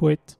poète.